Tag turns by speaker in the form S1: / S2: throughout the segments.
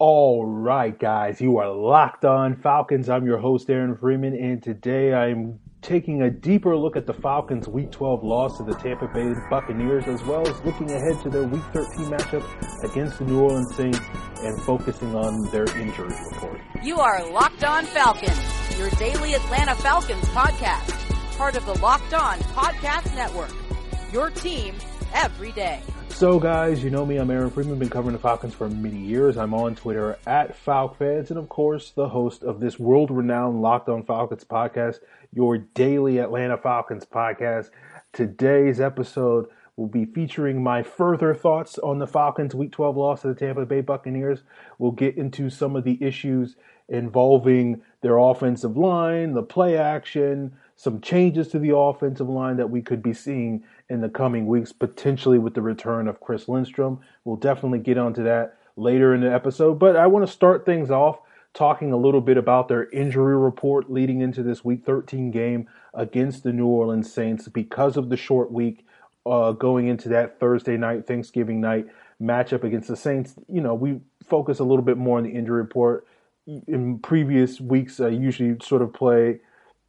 S1: All right, guys, you are locked on Falcons. I'm your host, Aaron Freeman, and today I'm taking a deeper look at the Falcons' Week 12 loss to the Tampa Bay Buccaneers, as well as looking ahead to their Week 13 matchup against the New Orleans Saints and focusing on their injury report.
S2: You are Locked On Falcons, your daily Atlanta Falcons podcast, part of the Locked On Podcast Network. Your team every day.
S1: So, guys, you know me. I'm Aaron Freeman. Been covering the Falcons for many years. I'm on Twitter at FalcFans, and of course, the host of this world-renowned Locked On Falcons podcast, your daily Atlanta Falcons podcast. Today's episode will be featuring my further thoughts on the Falcons' Week 12 loss to the Tampa Bay Buccaneers. We'll get into some of the issues involving their offensive line, the play action, some changes to the offensive line that we could be seeing in the coming weeks, potentially with the return of Chris Lindstrom. We'll definitely get onto that later in the episode, but I want to start things off talking a little bit about their injury report leading into this Week 13 game against the New Orleans Saints because of the short week uh, going into that Thursday night, Thanksgiving night matchup against the Saints. You know, we focus a little bit more on the injury report. In previous weeks, I usually sort of play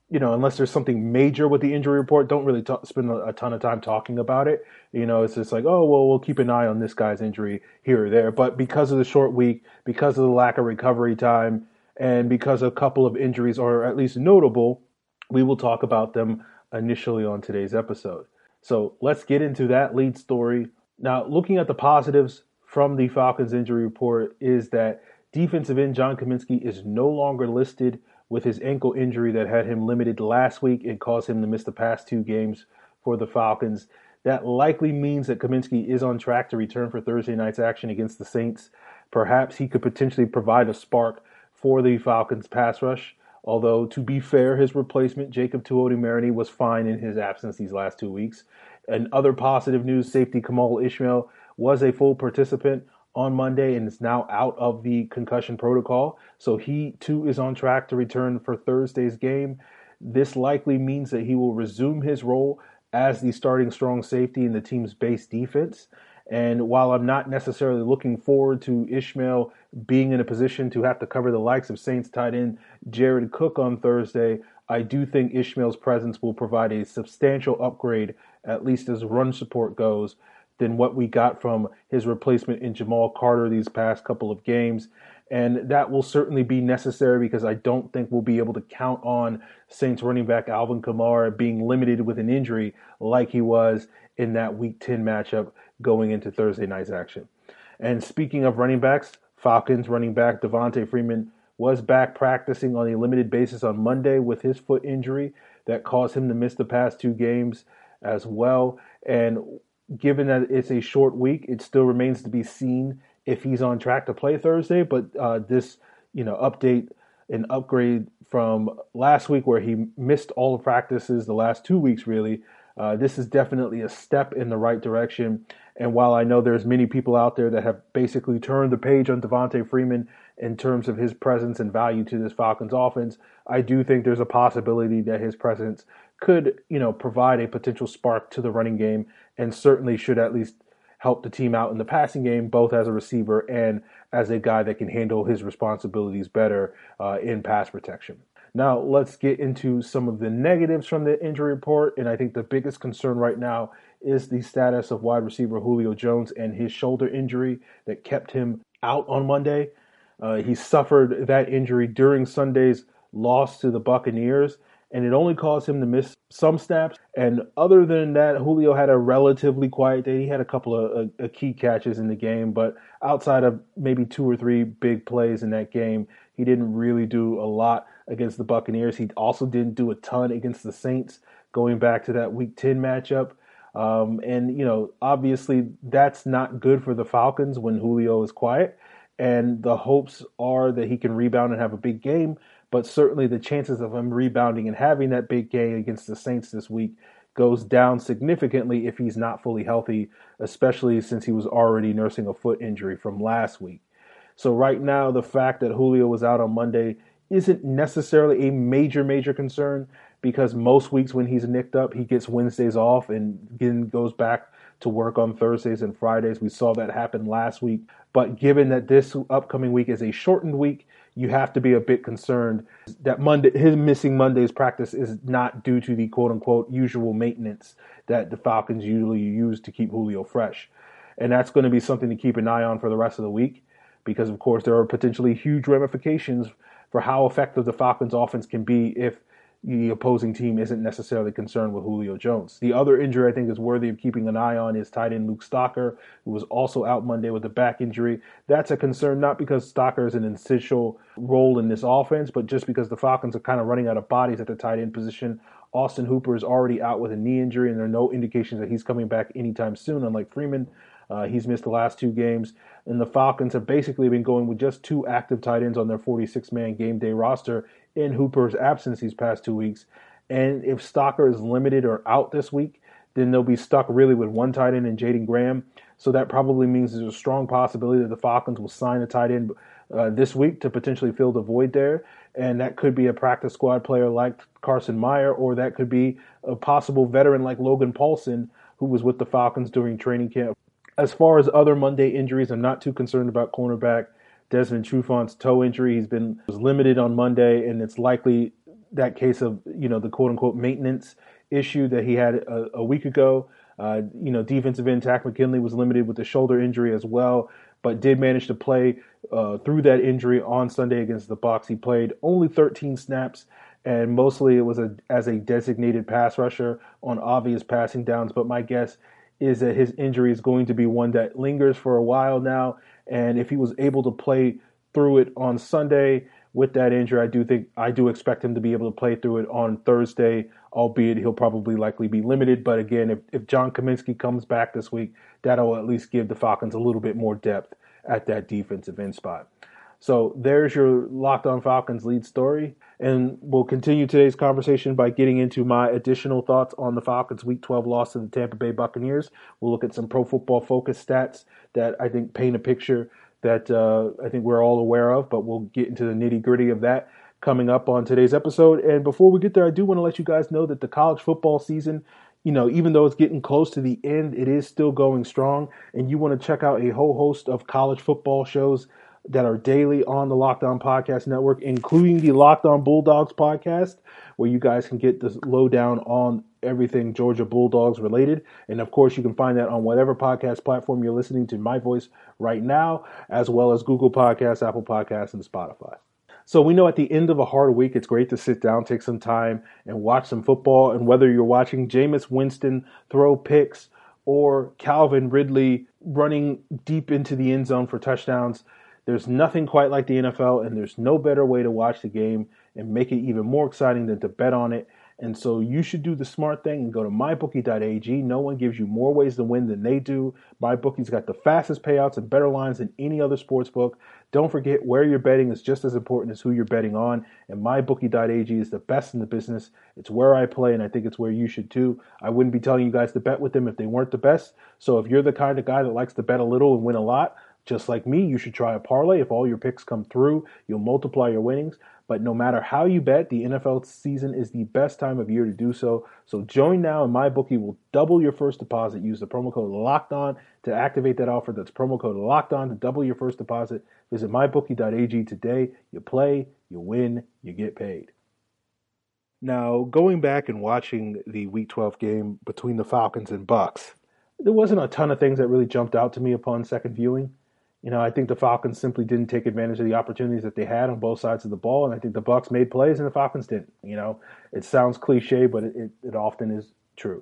S1: you know, unless there's something major with the injury report, don't really talk, spend a, a, ton of time talking about it. You know, it's just like, oh, well, we'll keep an eye on this guy's injury here or there. But because of the short week, because of the lack of recovery time, and because a couple of injuries are at least notable, we will talk about them initially on today's episode. So let's get into that lead story. Now, looking at the positives from the Falcons injury report is that defensive end John Cominsky is no longer listed with his ankle injury that had him limited last week and caused him to miss the past two games for the Falcons. That likely means that Cominsky is on track to return for Thursday night's action against the Saints. Perhaps he could potentially provide a spark for the Falcons' pass rush. Although, to be fair, his replacement, Jacob Tuioti-Mariner, was fine in his absence these last two weeks. And other positive news, safety Kemal Ishmael was a full participant on Monday and is now out of the concussion protocol. So he too is on track to return for Thursday's game. This likely means that he will resume his role as the starting strong safety in the team's base defense. And while I'm not necessarily looking forward to Ishmael being in a position to have to cover the likes of Saints tight end Jared Cook on Thursday, I do think Ishmael's presence will provide a substantial upgrade, at least as run support goes, than what we got from his replacement in Jamal Carter these past couple of games. And that will certainly be necessary because I don't think we'll be able to count on Saints running back Alvin Kamara being limited with an injury like he was in that week 10 matchup going into Thursday night's action. And speaking of running backs, Falcons running back Devonta Freeman was back practicing on a limited basis on Monday with his foot injury that caused him to miss the past two games as well. And given that it's a short week, it still remains to be seen if he's on track to play Thursday. But uh, this, you know, update and upgrade from last week where he missed all the practices the last two weeks, really. Uh, this is definitely a step in the right direction. And while I know there's many people out there that have basically turned the page on Devonta Freeman in terms of his presence and value to this Falcons offense, I do think there's a possibility that his presence could, you know, provide a potential spark to the running game and certainly should at least help the team out in the passing game, both as a receiver and as a guy that can handle his responsibilities better uh, in pass protection. Now, let's get into some of the negatives from the injury report. And I think the biggest concern right now is the status of wide receiver Julio Jones and his shoulder injury that kept him out on Monday. Uh, he suffered that injury during Sunday's loss to the Buccaneers and it only caused him to miss some snaps. And other than that, Julio had a relatively quiet day. He had a couple of uh, key catches in the game, but outside of maybe two or three big plays in that game, he didn't really do a lot against the Buccaneers. He also didn't do a ton against the Saints, going back to that Week 10 matchup. Um, and, you know, obviously that's not good for the Falcons when Julio is quiet. And the hopes are that he can rebound and have a big game but certainly the chances of him rebounding and having that big game against the Saints this week goes down significantly if he's not fully healthy, especially since he was already nursing a foot injury from last week. So, right now, the fact that Julio was out on Monday isn't necessarily a major, major concern because most weeks when he's nicked up, he gets Wednesdays off and then goes back to work on Thursdays and Fridays. We saw that happen last week. But given that this upcoming week is a shortened week, you have to be a bit concerned that Monday, his missing Monday's practice is not due to the quote unquote usual maintenance that the Falcons usually use to keep Julio fresh. And that's going to be something to keep an eye on for the rest of the week because, of course, there are potentially huge ramifications for how effective the Falcons offense can be if the opposing team isn't necessarily concerned with Julio Jones. The other injury I think is worthy of keeping an eye on is tight end Luke Stocker, who was also out Monday with a back injury. That's a concern not because Stocker is an essential role in this offense, but just because the Falcons are kind of running out of bodies at the tight end position. Austin Hooper is already out with a knee injury, and there are no indications that he's coming back anytime soon, unlike Freeman. Uh, he's missed the last two games, and the Falcons have basically been going with just two active tight ends on their 46 man game day roster in Hooper's absence these past two weeks. And if Stocker is limited or out this week, then they'll be stuck really with one tight end and Jaeden Graham. So that probably means there's a strong possibility that the Falcons will sign a tight end uh, this week to potentially fill the void there. And that could be a practice squad player like Carson Meier, or that could be a possible veteran like Logan Paulsen, who was with the Falcons during training camp. As far as other Monday injuries, I'm not too concerned about cornerback Desmond Trufant's toe injury. He's been was limited on Monday, and it's likely that case of you know the quote unquote maintenance issue that he had a, a week ago. Uh, you know, defensive end Takk McKinley was limited with a shoulder injury as well, but did manage to play uh, through that injury on Sunday against the Bucs. He played only 13 snaps, and mostly it was a, as a designated pass rusher on obvious passing downs. But my guess is that his injury is going to be one that lingers for a while now. And if he was able to play through it on Sunday with that injury, I do think I do expect him to be able to play through it on Thursday, albeit he'll probably likely be limited. But again, if, if John Cominsky comes back this week, that'll at least give the Falcons a little bit more depth at that defensive end spot. So there's your Locked On Falcons lead story. And we'll continue today's conversation by getting into my additional thoughts on the Falcons' Week 12 loss to the Tampa Bay Buccaneers. We'll look at some pro football focus stats that I think paint a picture that uh, I think we're all aware of, but we'll get into the nitty gritty of that coming up on today's episode. And before we get there, I do want to let you guys know that the college football season, you know, even though it's getting close to the end, it is still going strong. And you want to check out a whole host of college football shows that are daily on the Locked On Podcast Network, including the Locked On Bulldogs podcast, where you guys can get the lowdown on everything Georgia Bulldogs related. And of course, you can find that on whatever podcast platform you're listening to my voice right now, as well as Google Podcasts, Apple Podcasts, and Spotify. So we know at the end of a hard week, it's great to sit down, take some time, and watch some football. And whether you're watching Jameis Winston throw picks or Calvin Ridley running deep into the end zone for touchdowns, there's nothing quite like the NFL, and there's no better way to watch the game and make it even more exciting than to bet on it. And so you should do the smart thing and go to mybookie.ag. No one gives you more ways to win than they do. MyBookie's got the fastest payouts and better lines than any other sports book. Don't forget where you're betting is just as important as who you're betting on. And mybookie.ag is the best in the business. It's where I play, and I think it's where you should too. I wouldn't be telling you guys to bet with them if they weren't the best. So if you're the kind of guy that likes to bet a little and win a lot, just like me, you should try a parlay. If all your picks come through, you'll multiply your winnings. But no matter how you bet, the NFL season is the best time of year to do so. So join now, and my bookie will double your first deposit. Use the promo code Locked On to activate that offer. That's promo code Locked On to double your first deposit. Visit mybookie.ag today. You play, you win, you get paid. Now, going back and watching the Week 12 game between the Falcons and Bucs, there wasn't a ton of things that really jumped out to me upon second viewing. You know, I think the Falcons simply didn't take advantage of the opportunities that they had on both sides of the ball, and I think the Bucs made plays and the Falcons didn't. You know, it sounds cliche, but it, it often is true.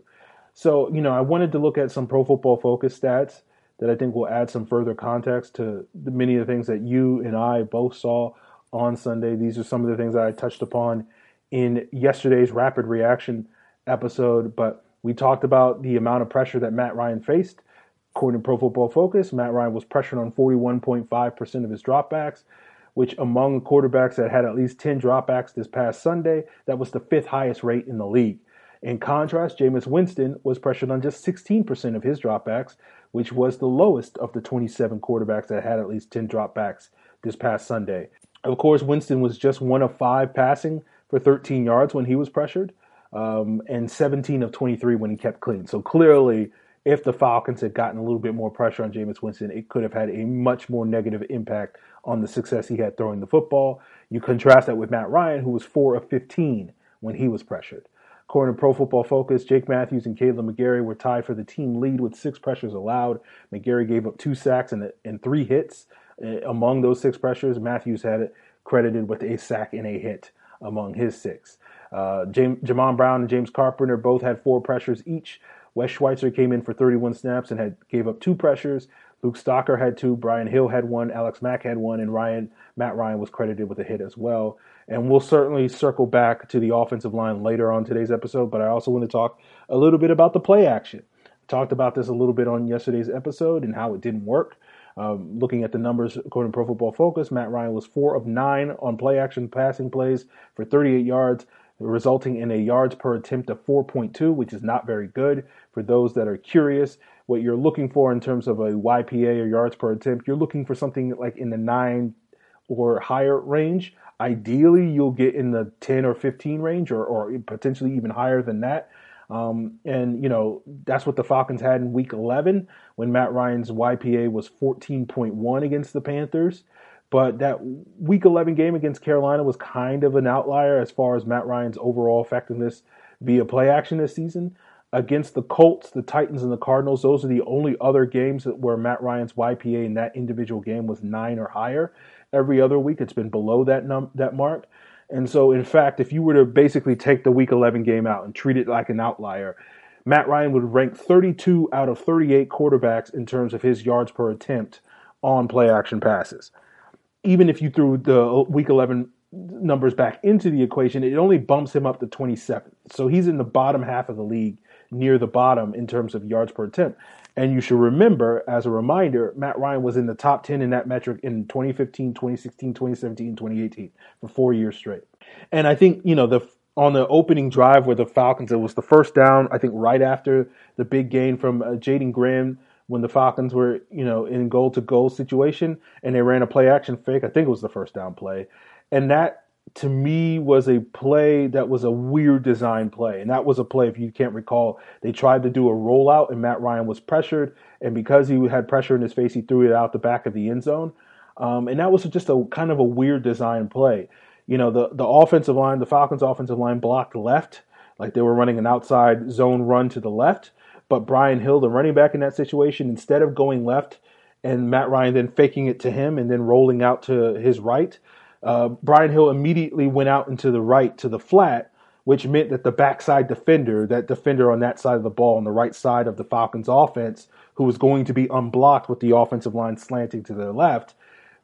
S1: So, you know, I wanted to look at some Pro Football Focus stats that I think will add some further context to the, many of the things that you and I both saw on Sunday. These are some of the things that I touched upon in yesterday's rapid reaction episode, but we talked about the amount of pressure that Matt Ryan faced According to Pro Football Focus, Matt Ryan was pressured on 41.5% of his dropbacks, which among quarterbacks that had at least 10 dropbacks this past Sunday, that was the fifth highest rate in the league. In contrast, Jameis Winston was pressured on just 16% of his dropbacks, which was the lowest of the 27 quarterbacks that had at least 10 dropbacks this past Sunday. Of course, Winston was just one of five passing for 13 yards when he was pressured, um, and 17 of 23 when he kept clean. So clearly, if the Falcons had gotten a little bit more pressure on Jameis Winston, it could have had a much more negative impact on the success he had throwing the football. You contrast that with Matt Ryan, who was 4 of 15 when he was pressured. According to Pro Football Focus, Jake Matthews and Kaleb McGary were tied for the team lead with six pressures allowed. McGarry gave up two sacks and, and three hits. Uh, among those six pressures, Matthews had it credited with a sack and a hit among his six. Uh, James, Jamon Brown and James Carpenter both had four pressures each. Wes Schweitzer came in for 31 snaps and had gave up two pressures. Luke Stocker had two, Brian Hill had one, Alex Mack had one, and Ryan Matt Ryan was credited with a hit as well. And we'll certainly circle back to the offensive line later on today's episode, but I also want to talk a little bit about the play action. Talked about this a little bit on yesterday's episode and how it didn't work. Um, looking at the numbers according to Pro Football Focus, Matt Ryan was four of nine on play action passing plays for 38 yards, resulting in a yards per attempt of 4.2, which is not very good. For those that are curious, what you're looking for in terms of a YPA or yards per attempt, you're looking for something like in the nine or higher range. Ideally, you'll get in the 10 or 15 range or, or potentially even higher than that. Um, and, you know, that's what the Falcons had in week 11 when Matt Ryan's YPA was 14.1 against the Panthers. But that week 11 game against Carolina was kind of an outlier as far as Matt Ryan's overall effectiveness via play action this season. Against the Colts, the Titans, and the Cardinals, those are the only other games where Matt Ryan's YPA in that individual game was nine or higher. Every other week, it's been below that num- that mark. And so, in fact, if you were to basically take the Week 11 game out and treat it like an outlier, Matt Ryan would rank 32 out of 38 quarterbacks in terms of his yards per attempt on play action passes. Even if you threw the Week 11 numbers back into the equation, it only bumps him up to 27. So he's in the bottom half of the league, near the bottom in terms of yards per attempt. And you should remember, as a reminder, Matt Ryan was in the top 10 in that metric in 2015, 2016, 2017, 2018 for four years straight. And I think, you know, the on the opening drive where the Falcons, it was the first down, I think right after the big gain from uh, Jaeden Graham when the Falcons were, you know, in goal to goal situation and they ran a play action fake. I think it was the first down play. And that to me was a play that was a weird design play. And that was a play, if you can't recall, they tried to do a rollout and Matt Ryan was pressured. And because he had pressure in his face, he threw it out the back of the end zone. Um, and that was just a kind of a weird design play. You know, the, the offensive line, the Falcons offensive line blocked left, like they were running an outside zone run to the left. But Brian Hill, the running back in that situation, instead of going left and Matt Ryan then faking it to him and then rolling out to his right, uh, Brian Hill immediately went out into the right to the flat, which meant that the backside defender, that defender on that side of the ball on the right side of the Falcons offense, who was going to be unblocked with the offensive line slanting to the left,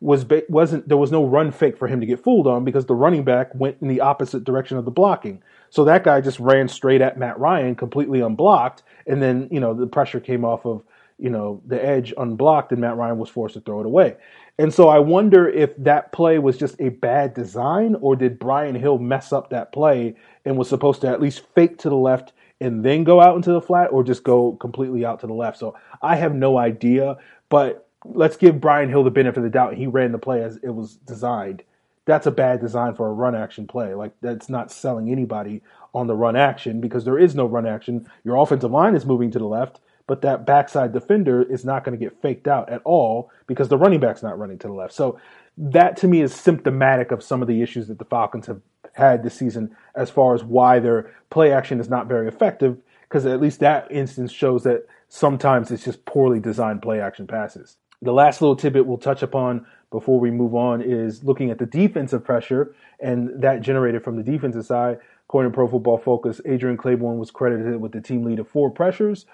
S1: was wasn't there was no run fake for him to get fooled on because the running back went in the opposite direction of the blocking. So that guy just ran straight at Matt Ryan, completely unblocked, and then you know the pressure came off of you know the edge unblocked, and Matt Ryan was forced to throw it away. And so I wonder if that play was just a bad design or did Brian Hill mess up that play and was supposed to at least fake to the left and then go out into the flat or just go completely out to the left. So I have no idea, but let's give Brian Hill the benefit of the doubt. He ran the play as it was designed. That's a bad design for a run action play. Like that's not selling anybody on the run action because there is no run action. Your offensive line is moving to the left but that backside defender is not going to get faked out at all because the running back's not running to the left. So that to me is symptomatic of some of the issues that the Falcons have had this season as far as why their play action is not very effective because at least that instance shows that sometimes it's just poorly designed play action passes. The last little tidbit we'll touch upon before we move on is looking at the defensive pressure and that generated from the defensive side. According to Pro Football Focus, Adrian Clayborn was credited with the team lead of four pressures.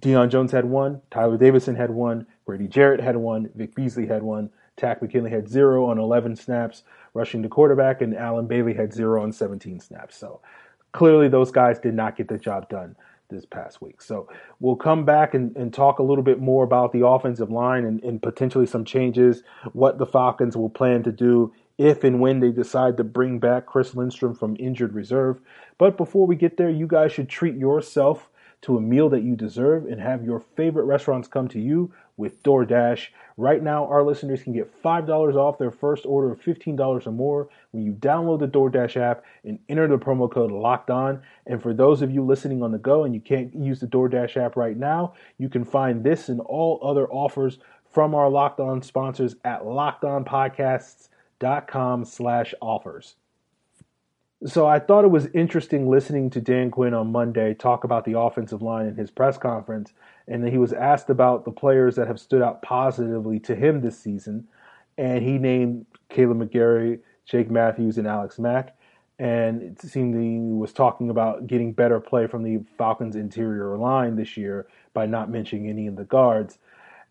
S1: Deion Jones had one. Tyler Davison had one. Grady Jarrett had one. Vic Beasley had one. Takk McKinley had zero on 11 snaps rushing the quarterback, and Allen Bailey had zero on 17 snaps. So clearly, those guys did not get the job done this past week. So we'll come back and, and talk a little bit more about the offensive line and, and potentially some changes, what the Falcons will plan to do if and when they decide to bring back Chris Lindstrom from injured reserve. But before we get there, you guys should treat yourself to a meal that you deserve and have your favorite restaurants come to you with DoorDash. Right now, our listeners can get $5 off their first order of $15 or more when you download the DoorDash app and enter the promo code Locked On. And for those of you listening on the go and you can't use the DoorDash app right now, you can find this and all other offers from our Locked On sponsors at lockedonpodcasts.com slash offers. So I thought it was interesting listening to Dan Quinn on Monday talk about the offensive line in his press conference, and he was asked about the players that have stood out positively to him this season, and he named Kaleb McGary, Jake Matthews, and Alex Mack, and it seemed he was talking about getting better play from the Falcons' interior line this year by not mentioning any of the guards.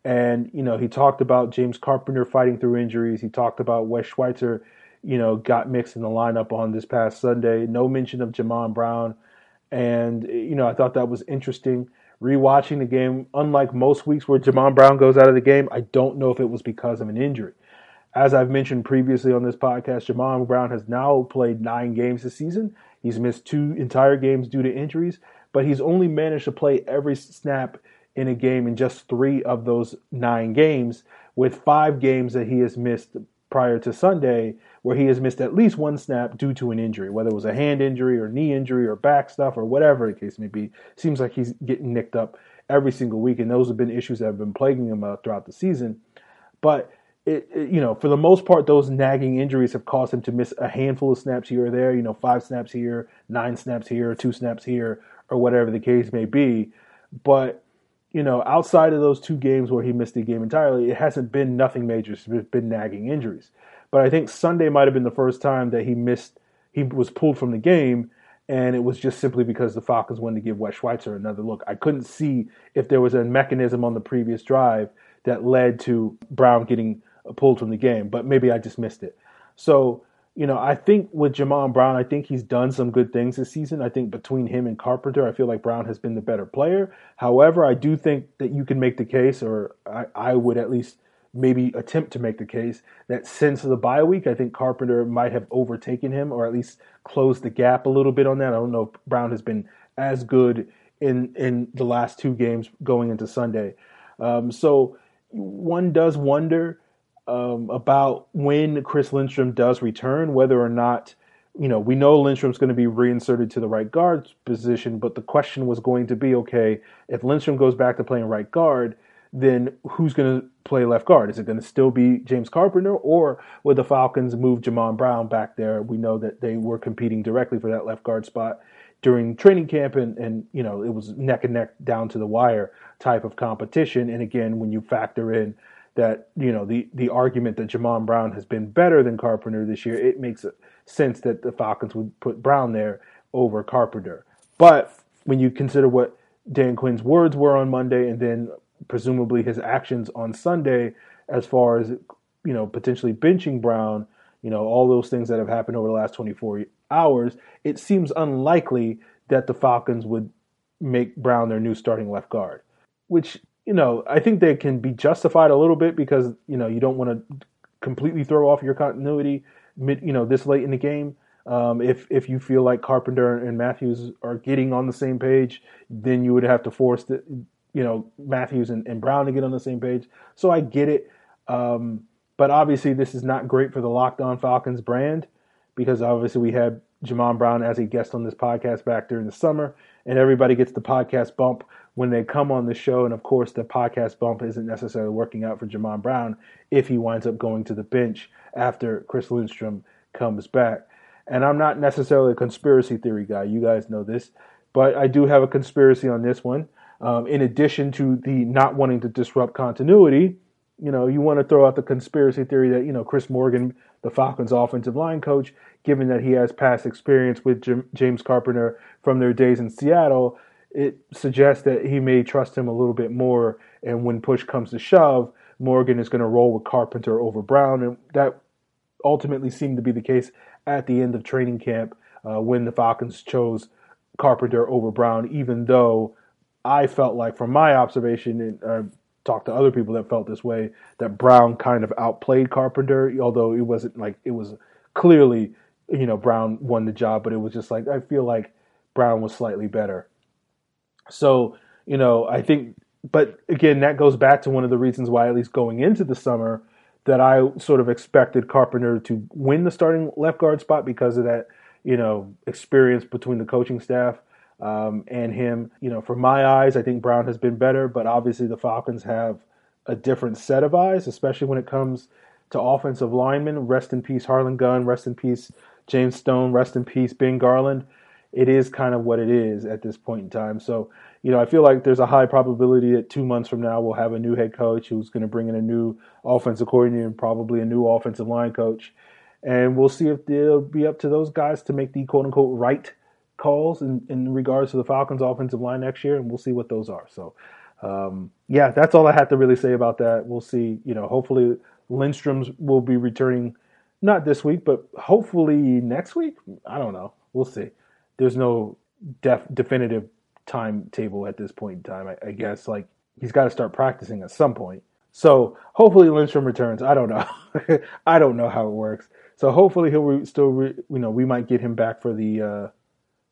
S1: And you know, he talked about James Carpenter fighting through injuries. He talked about Wes Schweitzer you know, got mixed in the lineup on this past Sunday. No mention of Jamon Brown. And, you know, I thought that was interesting. Rewatching the game, unlike most weeks where Jamon Brown goes out of the game, I don't know if it was because of an injury. As I've mentioned previously on this podcast, Jamon Brown has now played nine games this season. He's missed two entire games due to injuries, but he's only managed to play every snap in a game in just three of those nine games, with five games that he has missed prior to Sunday where he has missed at least one snap due to an injury, whether it was a hand injury or knee injury or back stuff or whatever the case may be. Seems like he's getting nicked up every single week, and those have been issues that have been plaguing him uh, throughout the season. But it, it, you know, for the most part, those nagging injuries have caused him to miss a handful of snaps here or there. You know, five snaps here, nine snaps here, two snaps here, or whatever the case may be. But you know, outside of those two games where he missed the game entirely, it hasn't been nothing major. It's been nagging injuries. But I think Sunday might have been the first time that he missed, he was pulled from the game, and it was just simply because the Falcons wanted to give Wes Schweitzer another look. I couldn't see if there was a mechanism on the previous drive that led to Brown getting pulled from the game, but maybe I just missed it. So, you know, I think with Jamon Brown, I think he's done some good things this season. I think between him and Carpenter, I feel like Brown has been the better player. However, I do think that you can make the case, or I, I would at least maybe attempt to make the case that since the bye week, I think Carpenter might have overtaken him or at least closed the gap a little bit on that. I don't know if Brown has been as good in in the last two games going into Sunday. Um, so one does wonder um, about when Chris Lindstrom does return, whether or not you know we know Lindstrom's going to be reinserted to the right guard position, but the question was going to be okay if Lindstrom goes back to playing right guard then who's going to play left guard? Is it going to still be James Carpenter, or would the Falcons move Jamon Brown back there? We know that they were competing directly for that left guard spot during training camp, and, and you know it was neck and neck down to the wire type of competition. And again, when you factor in that you know the the argument that Jamon Brown has been better than Carpenter this year, it makes sense that the Falcons would put Brown there over Carpenter. But when you consider what Dan Quinn's words were on Monday, and then presumably his actions on Sunday, as far as you know, potentially benching Brown, you know, all those things that have happened over the last 24 hours, it seems unlikely that the Falcons would make Brown their new starting left guard, which you know I think they can be justified a little bit because you know you don't want to completely throw off your continuity mid, you know, this late in the game. Um, if if you feel like Carpenter and Matthews are getting on the same page, then you would have to force the, you know Matthews and, and Brown to get on the same page. So I get it, um, but obviously this is not great for the Locked On Falcons brand because obviously we had Jamon Brown as a guest on this podcast back during the summer, and everybody gets the podcast bump when they come on the show. And of course, the podcast bump isn't necessarily working out for Jamon Brown if he winds up going to the bench after Chris Lindstrom comes back. And I'm not necessarily a conspiracy theory guy. You guys know this. But I do have a conspiracy on this one. Um, in addition to the not wanting to disrupt continuity, you know, you want to throw out the conspiracy theory that, you know, Chris Morgan, the Falcons offensive line coach, given that he has past experience with Jim, James Carpenter from their days in Seattle, it suggests that he may trust him a little bit more. And when push comes to shove, Morgan is going to roll with Carpenter over Brown. And that ultimately seemed to be the case at the end of training camp uh, when the Falcons chose Carpenter over Brown, even though I felt like, from my observation, and uh, talked to other people that felt this way, that Brown kind of outplayed Carpenter, although it wasn't like it was clearly, you know, Brown won the job, but it was just like I feel like Brown was slightly better. So, you know, I think but again, that goes back to one of the reasons why, at least going into the summer, that I sort of expected Carpenter to win the starting left guard spot because of that, you know, experience between the coaching staff um, and him. You know, from my eyes, I think Brown has been better, but obviously the Falcons have a different set of eyes, especially when it comes to offensive linemen. Rest in peace, Harland Gunn. Rest in peace, James Stone. Rest in peace, Ben Garland. It is kind of what it is at this point in time. So, you know, I feel like there's a high probability that two months from now we'll have a new head coach who's going to bring in a new offensive coordinator and probably a new offensive line coach. And we'll see if it'll be up to those guys to make the quote unquote right calls in, in regards to the Falcons offensive line next year. And we'll see what those are. So, um, yeah, that's all I have to really say about that. We'll see. You know, hopefully Lindstrom's will be returning not this week, but hopefully next week. I don't know. We'll see. There's no def- definitive timetable at this point in time. I, I guess like he's got to start practicing at some point. So hopefully Lindstrom returns. I don't know. I don't know how it works. So hopefully he'll re- still, re- you know, we might get him back for the, uh,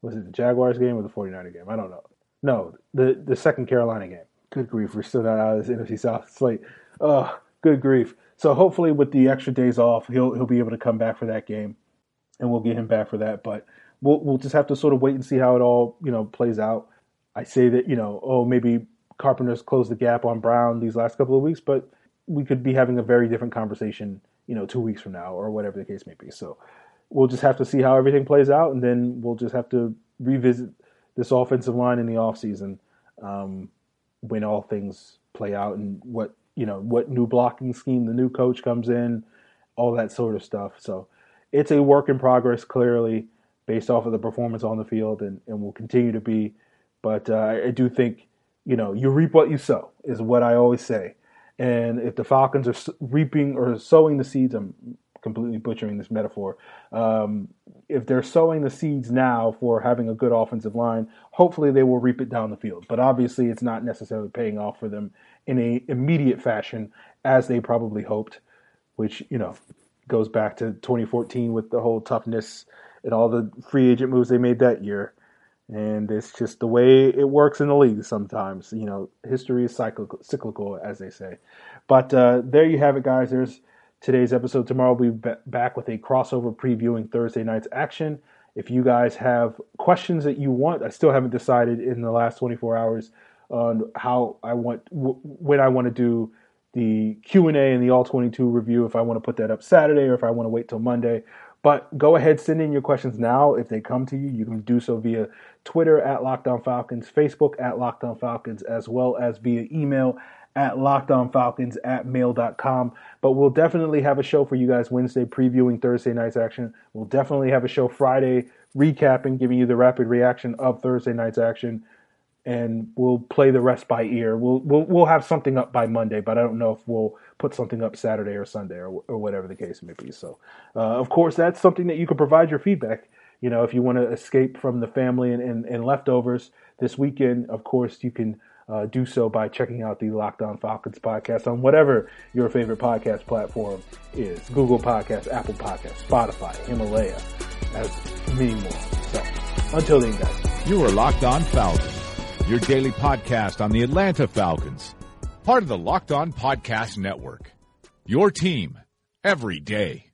S1: was it the Jaguars game or the 49er game? I don't know. No, the the second Carolina game. Good grief, we're still not out of this NFC South slate. Oh, good grief. So hopefully with the extra days off, he'll he'll be able to come back for that game, and we'll get him back for that. But we'll we'll just have to sort of wait and see how it all you know plays out. I say that you know oh maybe Carpenter's closed the gap on Brown these last couple of weeks, but we could be having a very different conversation you know two weeks from now or whatever the case may be. So we'll just have to see how everything plays out, and then we'll just have to revisit this offensive line in the offseason um, when all things play out and what you know what new blocking scheme the new coach comes in, all that sort of stuff. So it's a work in progress, clearly based off of the performance on the field, and, and will continue to be. But uh, I do think you know you reap what you sow is what I always say. And if the Falcons are reaping or sowing the seeds, I'm completely butchering this metaphor. Um, if they're sowing the seeds now for having a good offensive line, hopefully they will reap it down the field. But obviously, it's not necessarily paying off for them in a immediate fashion as they probably hoped, which you know goes back to 2014 with the whole toughness and all the free agent moves they made that year. And it's just the way it works in the league sometimes. You know, history is cyclical, cyclical as they say. But uh, there you have it, guys. There's today's episode. Tomorrow we'll be back with a crossover previewing Thursday night's action. If you guys have questions that you want, I still haven't decided in the last 24 hours on how I want when I want to do the Q and A and the All 22 review. If I want to put that up Saturday or if I want to wait till Monday. But go ahead, send in your questions now. If they come to you, you can do so via Twitter at Locked On Falcons, Facebook at Locked On Falcons, as well as via email at lockedonfalcons at mail.com. But we'll definitely have a show for you guys Wednesday previewing Thursday night's action. We'll definitely have a show Friday recapping, giving you the rapid reaction of Thursday night's action and we'll play the rest by ear. We'll we'll we'll have something up by Monday, but I don't know if we'll put something up Saturday or Sunday or or whatever the case may be. So, uh, of course, that's something that you can provide your feedback. You know, if you want to escape from the family and, and, and leftovers this weekend, of course, you can uh, do so by checking out the Locked On Falcons podcast on whatever your favorite podcast platform is Google Podcasts, Apple Podcasts, Spotify, Himalaya, as many more. So, until then, guys.
S3: You are Locked On Falcons your daily podcast on the Atlanta Falcons, part of the Locked On Podcast Network. Your team every day.